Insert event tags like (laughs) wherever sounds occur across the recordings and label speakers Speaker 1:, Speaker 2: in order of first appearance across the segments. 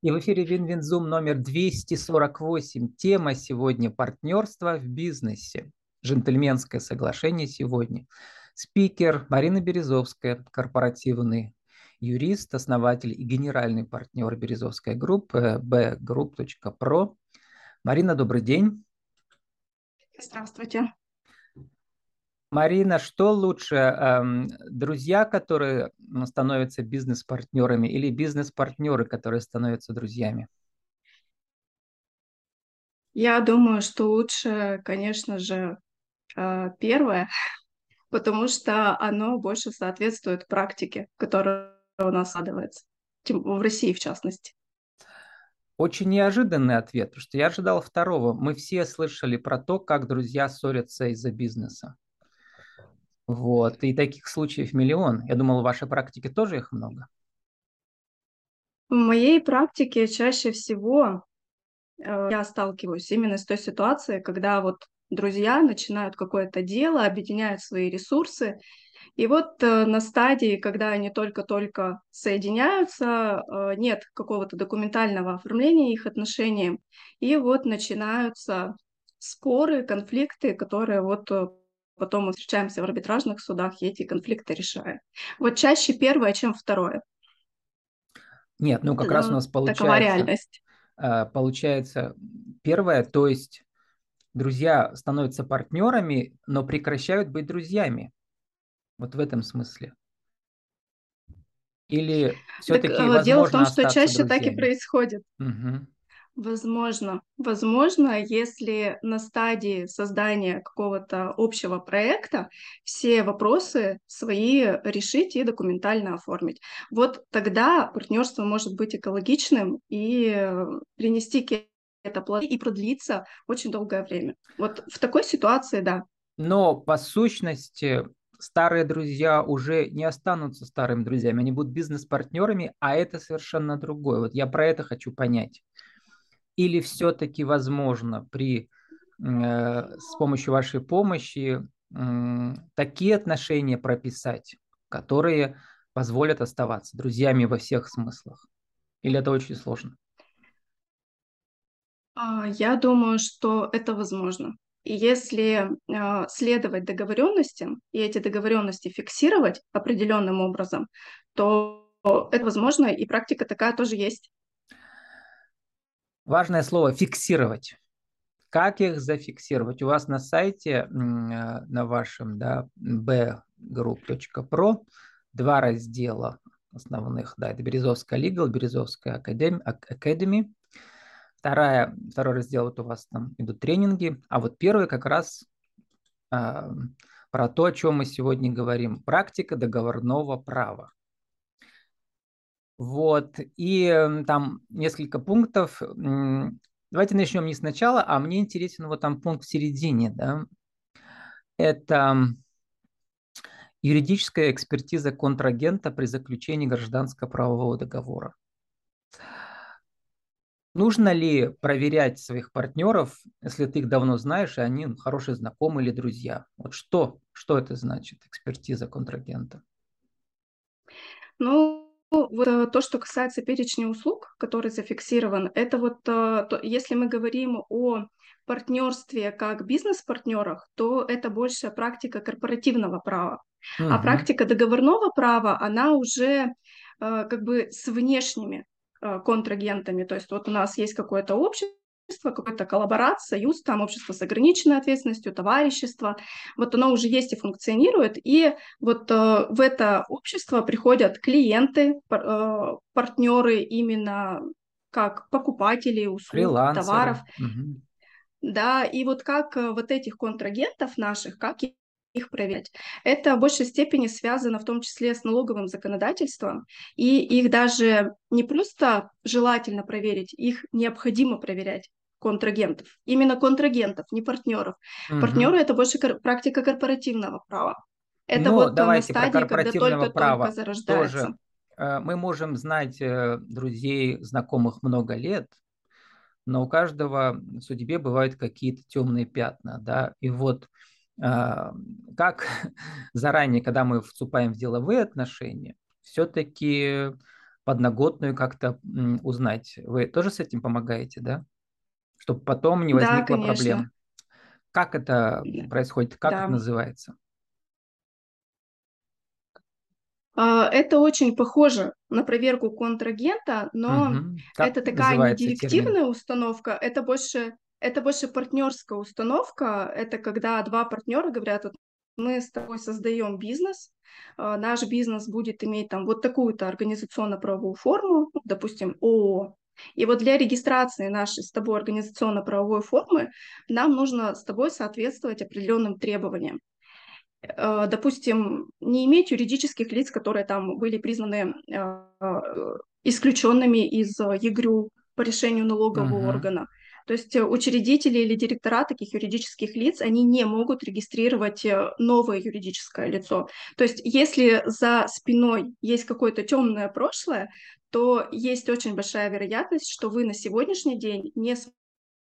Speaker 1: И в эфире WinWin Zoom номер 248. Тема сегодня «Партнерство в бизнесе». Джентльменское соглашение сегодня. Спикер Марина Березовская, корпоративный юрист, основатель и генеральный партнер Березовской группы bgroup.pro. Марина, добрый день.
Speaker 2: Здравствуйте.
Speaker 1: Марина, что лучше, эм, друзья, которые становятся бизнес-партнерами или бизнес-партнеры, которые становятся друзьями?
Speaker 2: Я думаю, что лучше, конечно же, э, первое, (laughs) потому что оно больше соответствует практике, которая у нас складывается, в России в частности.
Speaker 1: Очень неожиданный ответ, потому что я ожидал второго. Мы все слышали про то, как друзья ссорятся из-за бизнеса. Вот. И таких случаев миллион. Я думал, в вашей практике тоже их много.
Speaker 2: В моей практике чаще всего э, я сталкиваюсь именно с той ситуацией, когда вот друзья начинают какое-то дело, объединяют свои ресурсы, и вот э, на стадии, когда они только-только соединяются, э, нет какого-то документального оформления их отношений, и вот начинаются споры, конфликты, которые вот потом мы встречаемся в арбитражных судах и эти конфликты решаем. Вот чаще первое, чем второе.
Speaker 1: Нет, ну как да, раз у нас получается...
Speaker 2: Такова реальность.
Speaker 1: Э, получается, первое, то есть друзья становятся партнерами, но прекращают быть друзьями. Вот в этом смысле. Или все-таки так, возможно
Speaker 2: Дело в том, что чаще
Speaker 1: друзьями?
Speaker 2: так и происходит.
Speaker 1: Угу.
Speaker 2: Возможно. Возможно, если на стадии создания какого-то общего проекта все вопросы свои решить и документально оформить. Вот тогда партнерство может быть экологичным и принести это плоды и продлиться очень долгое время. Вот в такой ситуации, да.
Speaker 1: Но по сущности старые друзья уже не останутся старыми друзьями, они будут бизнес-партнерами, а это совершенно другое. Вот я про это хочу понять. Или все-таки возможно при, э, с помощью вашей помощи такие отношения прописать, которые позволят оставаться друзьями во всех смыслах? Или это очень сложно?
Speaker 2: А, я думаю, что это возможно. И если э, следовать договоренностям и эти договоренности фиксировать определенным образом, то это возможно, и практика такая тоже есть.
Speaker 1: Важное слово фиксировать. Как их зафиксировать? У вас на сайте, э, на вашем, да, bgroup.pro два раздела основных, да, это Березовская Legal, Березовская Academy. Вторая, второй раздел, вот у вас там идут тренинги, а вот первый как раз э, про то, о чем мы сегодня говорим. Практика договорного права. Вот, и там несколько пунктов. Давайте начнем не сначала, а мне интересен вот там пункт в середине, да. Это юридическая экспертиза контрагента при заключении гражданско-правового договора. Нужно ли проверять своих партнеров, если ты их давно знаешь, и они хорошие знакомые или друзья? Вот что, что это значит, экспертиза контрагента?
Speaker 2: Ну, вот э, то, что касается перечня услуг, который зафиксирован, это вот э, то, если мы говорим о партнерстве как бизнес-партнерах, то это больше практика корпоративного права. Угу. А практика договорного права, она уже э, как бы с внешними контрагентами. То есть вот у нас есть какое-то общество, общество, какая-то коллаборация, союз, там общество с ограниченной ответственностью, товарищество. Вот оно уже есть и функционирует. И вот э, в это общество приходят клиенты, пар, э, партнеры именно как покупатели услуг, Фрилансеры. товаров. Угу. Да, и вот как э, вот этих контрагентов наших, как их проверять. Это в большей степени связано в том числе с налоговым законодательством, и их даже не просто желательно проверить, их необходимо проверять контрагентов. Именно контрагентов, не партнеров. Угу. Партнеры это больше кор- практика корпоративного права. Это
Speaker 1: ну,
Speaker 2: вот
Speaker 1: давайте
Speaker 2: на стадии, когда только-только
Speaker 1: зарождается. Тоже. Э, мы можем знать э, друзей, знакомых много лет, но у каждого в судьбе бывают какие-то темные пятна, да, и вот э, как (laughs) заранее, когда мы вступаем в деловые отношения, все-таки подноготную как-то узнать. Вы тоже с этим помогаете, да? Чтобы потом не возникло да, проблем. Как это происходит? Как да. это называется?
Speaker 2: А, это очень похоже на проверку контрагента, но угу. это такая не директивная термин? установка, это больше, это больше партнерская установка. Это когда два партнера говорят, вот мы с тобой создаем бизнес, а, наш бизнес будет иметь там вот такую-то организационно-правовую форму, допустим, ООО. И вот для регистрации нашей с тобой организационно-правовой формы нам нужно с тобой соответствовать определенным требованиям. Э, допустим, не иметь юридических лиц, которые там были признаны э, исключенными из ЕГРЮ по решению налогового uh-huh. органа. То есть учредители или директора таких юридических лиц, они не могут регистрировать э, новое юридическое лицо. То есть если за спиной есть какое-то темное прошлое, то есть очень большая вероятность, что вы на сегодняшний день не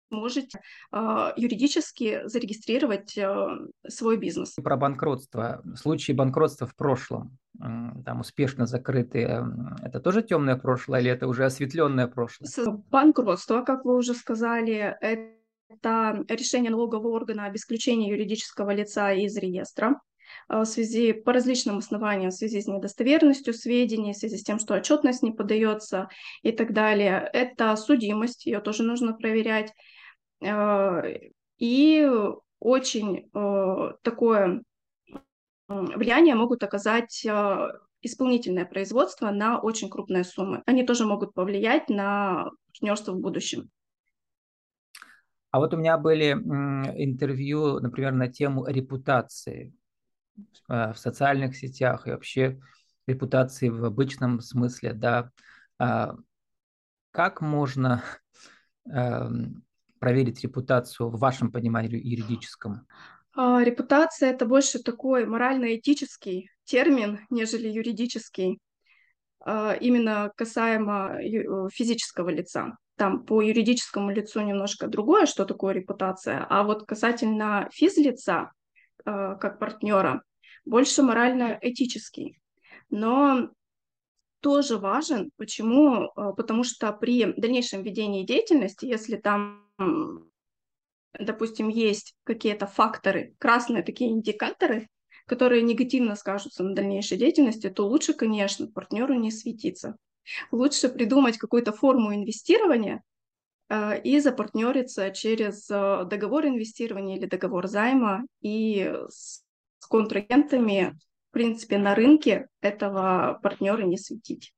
Speaker 2: можете э, юридически зарегистрировать э, свой бизнес.
Speaker 1: Про банкротство. Случаи банкротства в прошлом, там успешно закрытые, это тоже темное прошлое или это уже осветленное прошлое?
Speaker 2: Банкротство, как вы уже сказали, это решение налогового органа об исключении юридического лица из реестра в связи по различным основаниям, в связи с недостоверностью сведений, в связи с тем, что отчетность не подается и так далее. Это судимость, ее тоже нужно проверять. А, и очень а, такое влияние могут оказать исполнительное производство на очень крупные суммы. Они тоже могут повлиять на партнерство в будущем.
Speaker 1: А вот у меня были интервью, например, на тему репутации в социальных сетях и вообще репутации в обычном смысле, да. Как можно эм, проверить репутацию в вашем понимании юридическом?
Speaker 2: А, репутация это больше такой морально-этический термин, нежели юридический, а, именно касаемо физического лица. Там по юридическому лицу немножко другое, что такое репутация, а вот касательно физлица, а, как партнера, больше морально-этический. Но тоже важен. Почему? Потому что при дальнейшем ведении деятельности, если там допустим, есть какие-то факторы, красные такие индикаторы, которые негативно скажутся на дальнейшей деятельности, то лучше, конечно, партнеру не светиться. Лучше придумать какую-то форму инвестирования э, и запартнериться через э, договор инвестирования или договор займа и с, с контрагентами, в принципе, на рынке этого партнера не светить.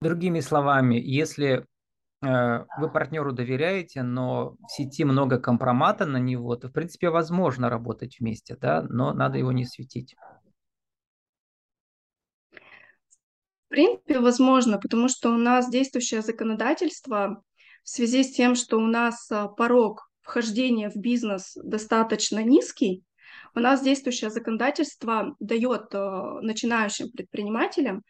Speaker 1: Другими словами, если Э, вы партнеру доверяете, но в сети много компромата на него, то, в принципе, возможно работать вместе, да, но надо его не светить.
Speaker 2: В принципе, возможно, потому что у нас действующее законодательство в связи с тем, что у нас а, порог вхождения в бизнес достаточно низкий, у нас действующее законодательство дает а, начинающим предпринимателям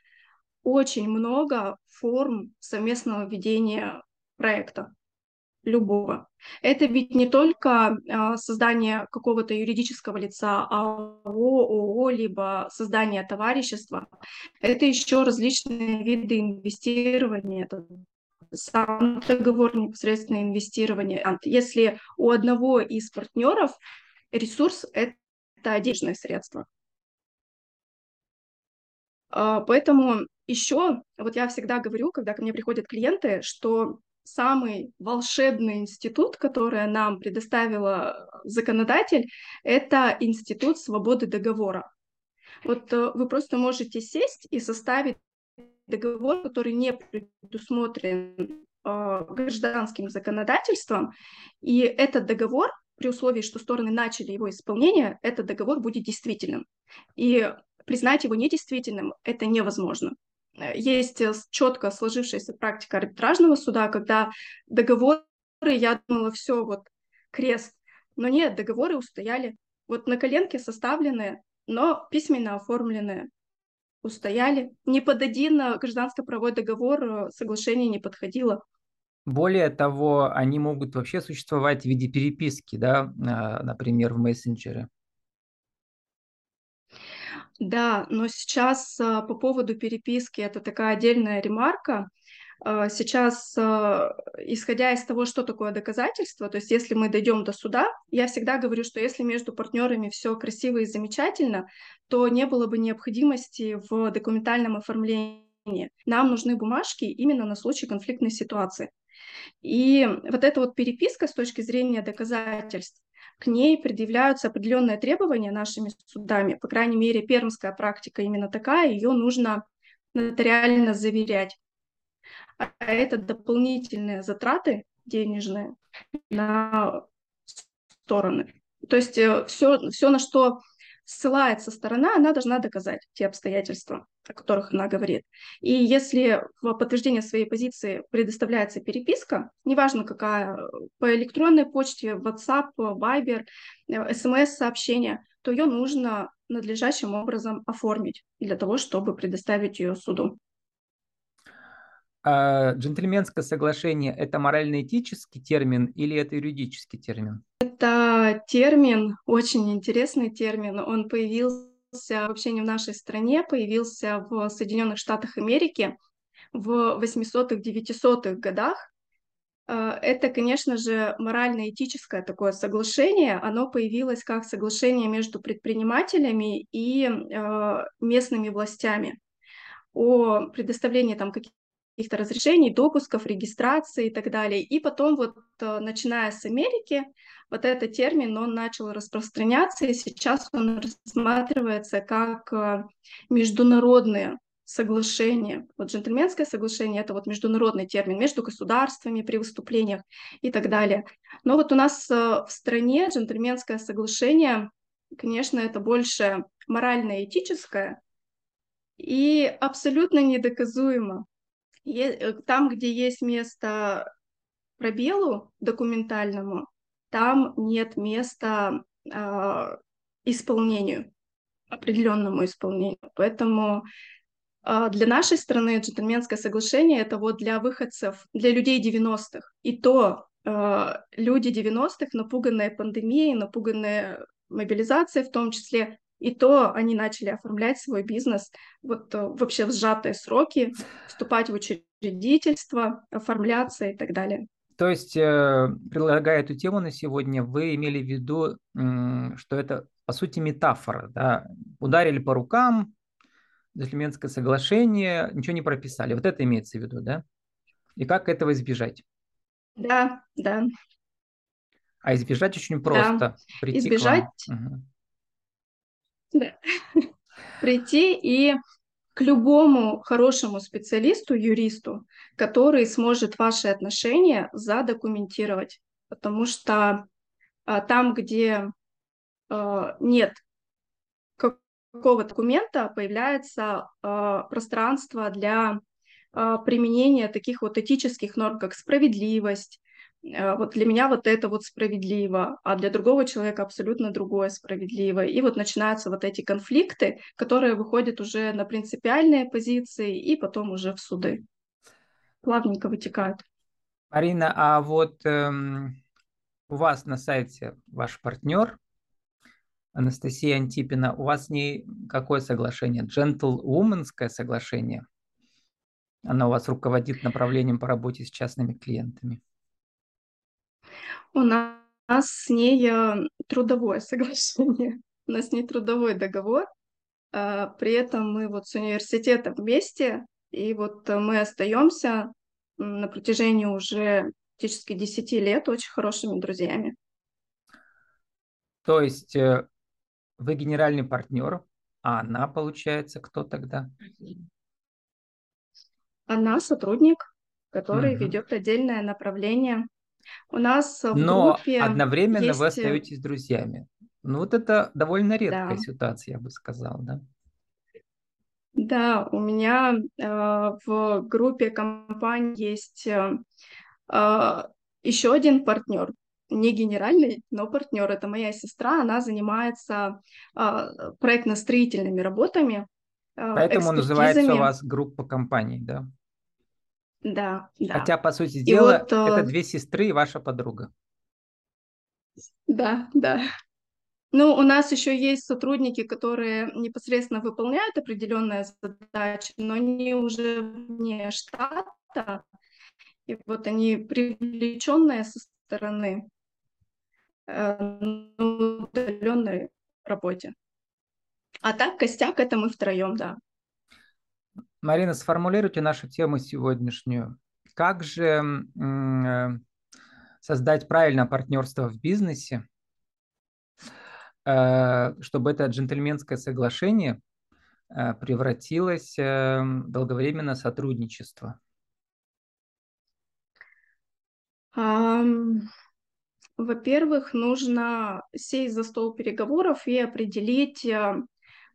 Speaker 2: очень много форм совместного ведения проекта любого. Это ведь не только э, создание какого-то юридического лица, АО, ООО, либо создание товарищества. Это еще различные виды инвестирования. Это сам договор непосредственно инвестирование. Если у одного из партнеров ресурс — это денежное средство. А, поэтому еще, вот я всегда говорю, когда ко мне приходят клиенты, что самый волшебный институт, который нам предоставила законодатель, это институт свободы договора. Вот э, вы просто можете сесть и составить договор, который не предусмотрен э, гражданским законодательством, и этот договор при условии, что стороны начали его исполнение, этот договор будет действительным. И признать его недействительным это невозможно. Э, есть э, четко сложившаяся практика арбитражного суда, когда договоры, я думала, все, вот крест. Но нет, договоры устояли. Вот на коленке составленные, но письменно оформленные. Устояли. Ни под один э, гражданско-правовой договор соглашение не подходило.
Speaker 1: Более того, они могут вообще существовать в виде переписки, да, например, в мессенджере.
Speaker 2: Да, но сейчас а, по поводу переписки это такая отдельная ремарка. А, сейчас, а, исходя из того, что такое доказательство, то есть если мы дойдем до суда, я всегда говорю, что если между партнерами все красиво и замечательно, то не было бы необходимости в документальном оформлении. Нам нужны бумажки именно на случай конфликтной ситуации. И вот эта вот переписка с точки зрения доказательств, к ней предъявляются определенные требования нашими судами. По крайней мере, пермская практика именно такая, ее нужно нотариально заверять. А это дополнительные затраты денежные на стороны. То есть все, э, все, на что ссылается сторона, она должна доказать те обстоятельства, о которых она говорит. И если в подтверждение своей позиции предоставляется переписка, неважно какая, по электронной почте, WhatsApp, Viber, SMS-сообщение, то ее нужно надлежащим образом оформить для того, чтобы предоставить ее суду.
Speaker 1: А джентльменское соглашение – это морально-этический термин или это юридический термин?
Speaker 2: Это термин, очень интересный термин. Он появился вообще не в нашей стране, появился в Соединенных Штатах Америки в 800-х, 900-х годах. А, это, конечно же, морально-этическое такое соглашение. Оно появилось как соглашение между предпринимателями и а, местными властями о предоставлении там каких каких-то разрешений, допусков, регистрации и так далее. И потом вот, э, начиная с Америки, вот этот термин, он начал распространяться, и сейчас он рассматривается как э, международные соглашения. Вот джентльменское соглашение — это вот международный термин между государствами при выступлениях и так далее. Но вот у нас э, в стране джентльменское соглашение, конечно, это больше морально-этическое и абсолютно недоказуемо. Э, там, где есть место пробелу документальному, там нет места э, исполнению, определенному исполнению. Поэтому э, для нашей страны джентльменское соглашение это вот для выходцев, для людей 90-х. И то э, люди 90-х, напуганные пандемией, напуганные мобилизацией в том числе, и то они начали оформлять свой бизнес вот э, вообще в сжатые сроки, вступать в учредительство, оформляться и так далее.
Speaker 1: То есть, э, предлагая эту тему на сегодня, вы имели в виду, что это, по сути, метафора. Да? Ударили по рукам, джентльменское соглашение, ничего не прописали. Вот это имеется в виду, да? И как этого избежать?
Speaker 2: Да, да.
Speaker 1: А избежать очень просто. Да.
Speaker 2: Прийти избежать... Угу. (laughs) Прийти и к любому хорошему специалисту, юристу, который сможет ваши отношения задокументировать. Потому что а, там, где а, нет какого документа, появляется а, пространство для а, применения таких вот этических норм, как справедливость, вот для меня вот это вот справедливо, а для другого человека абсолютно другое справедливо. И вот начинаются вот эти конфликты, которые выходят уже на принципиальные позиции и потом уже в суды. Плавненько вытекают.
Speaker 1: Марина, а вот эм, у вас на сайте ваш партнер Анастасия Антипина, у вас с ней какое соглашение? Джентльвуменское соглашение? Она у вас руководит направлением по работе с частными клиентами.
Speaker 2: У нас с ней э, трудовое (laughs) соглашение. У нас не трудовой договор. А при этом мы вот с университетом вместе, и вот мы остаемся на протяжении уже практически 10 лет очень хорошими друзьями.
Speaker 1: То есть э, вы генеральный партнер, а она, получается, кто тогда?
Speaker 2: Она сотрудник, который угу. ведет отдельное направление у нас в
Speaker 1: Но
Speaker 2: группе
Speaker 1: одновременно
Speaker 2: есть...
Speaker 1: вы остаетесь друзьями. Ну вот это довольно редкая да. ситуация, я бы сказал, да?
Speaker 2: Да, у меня э, в группе компаний есть э, э, еще один партнер, не генеральный, но партнер. Это моя сестра, она занимается э, проектно-строительными работами.
Speaker 1: Э, Поэтому называется у вас группа компаний, да?
Speaker 2: Да, да.
Speaker 1: Хотя, по сути дела, вот, это э, две сестры и ваша подруга.
Speaker 2: Да, да. Ну, у нас еще есть сотрудники, которые непосредственно выполняют определенные задачи, но они уже вне штата, и вот они привлеченные со стороны э, на удаленной работе. А так, костяк это мы втроем, да.
Speaker 1: Марина, сформулируйте нашу тему сегодняшнюю. Как же э, создать правильное партнерство в бизнесе, э, чтобы это джентльменское соглашение э, превратилось в долговременное сотрудничество?
Speaker 2: Во-первых, нужно сесть за стол переговоров и определить,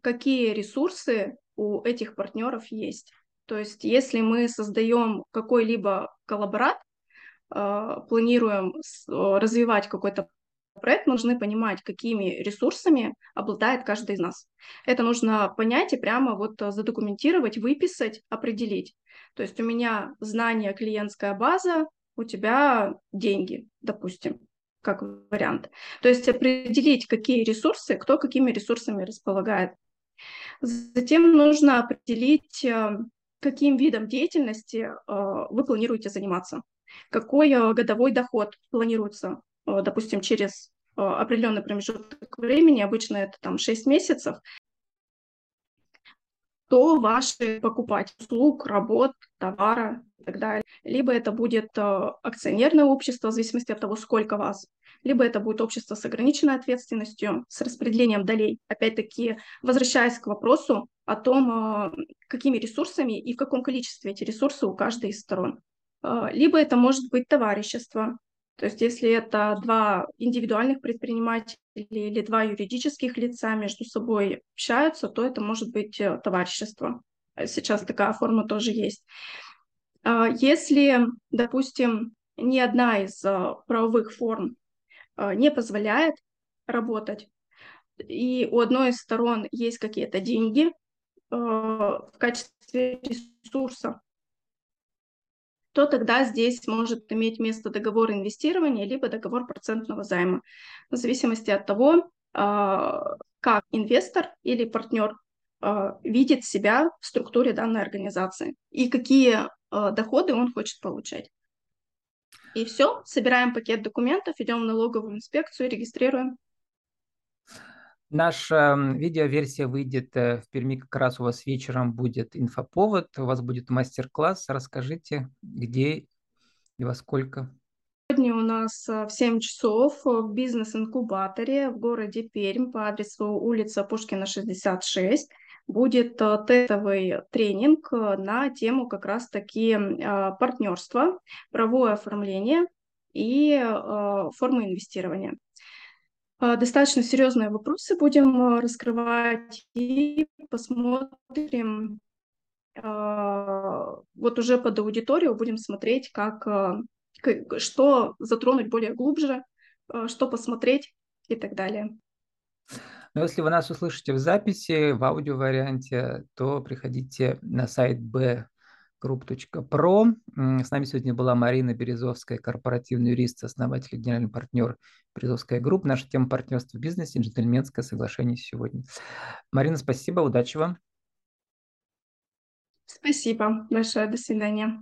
Speaker 2: какие ресурсы у этих партнеров есть. То есть, если мы создаем какой-либо коллаборат, а, планируем развивать какой-то проект, нужны понимать, какими ресурсами обладает каждый из нас. Это нужно понять и прямо вот задокументировать, выписать, определить. То есть у меня знание, клиентская база, у тебя деньги, допустим, как вариант. То есть определить, какие ресурсы, кто какими ресурсами располагает. Затем нужно определить, э, каким видом деятельности э, вы планируете заниматься, какой э, годовой доход планируется, допустим, через определенный промежуток времени, обычно это там 6 месяцев, то ваши покупать услуг, работ, товара и так далее. Либо это будет акционерное общество, в зависимости от того, сколько вас, либо это будет общество с ограниченной ответственностью, с распределением долей. Опять-таки, возвращаясь к вопросу о том, а, какими ресурсами и в каком количестве эти ресурсы у каждой из сторон. А, либо это может быть товарищество, то есть если это два индивидуальных предпринимателя или два юридических лица между собой общаются, то это может быть э, товарищество. Сейчас такая форма тоже есть. А, если, допустим, ни одна из правовых форм не позволяет работать, и у одной из сторон есть какие-то деньги в качестве ресурса, то тогда здесь может иметь место договор инвестирования либо договор процентного займа, в зависимости от того, а, как инвестор или партнер видит себя в структуре данной организации и какие доходы он хочет получать. И все, собираем пакет документов, идем в налоговую инспекцию, регистрируем.
Speaker 1: Наша видеоверсия выйдет э, в Перми как раз у вас вечером будет инфоповод, у вас будет мастер-класс. Расскажите, где и во сколько.
Speaker 2: Сегодня у нас э, в 7 часов в бизнес-инкубаторе в городе Пермь по адресу улица Пушкина, 66 будет э, тестовый тренинг на тему как раз-таки а, партнерства, правовое оформление и формы инвестирования. А, достаточно серьезные вопросы будем раскрывать и посмотрим, а, вот уже под аудиторию будем смотреть, как, что затронуть более глубже, что посмотреть и так далее.
Speaker 1: Но если вы нас услышите в записи, в аудиоварианте, то приходите на сайт bgroup.pro. С нами сегодня была Марина Березовская, корпоративный юрист, основатель и генеральный партнер Березовская групп. Наша тема партнерства в бизнесе, джентльменское соглашение сегодня. Марина, спасибо, удачи вам.
Speaker 2: Спасибо большое, до свидания.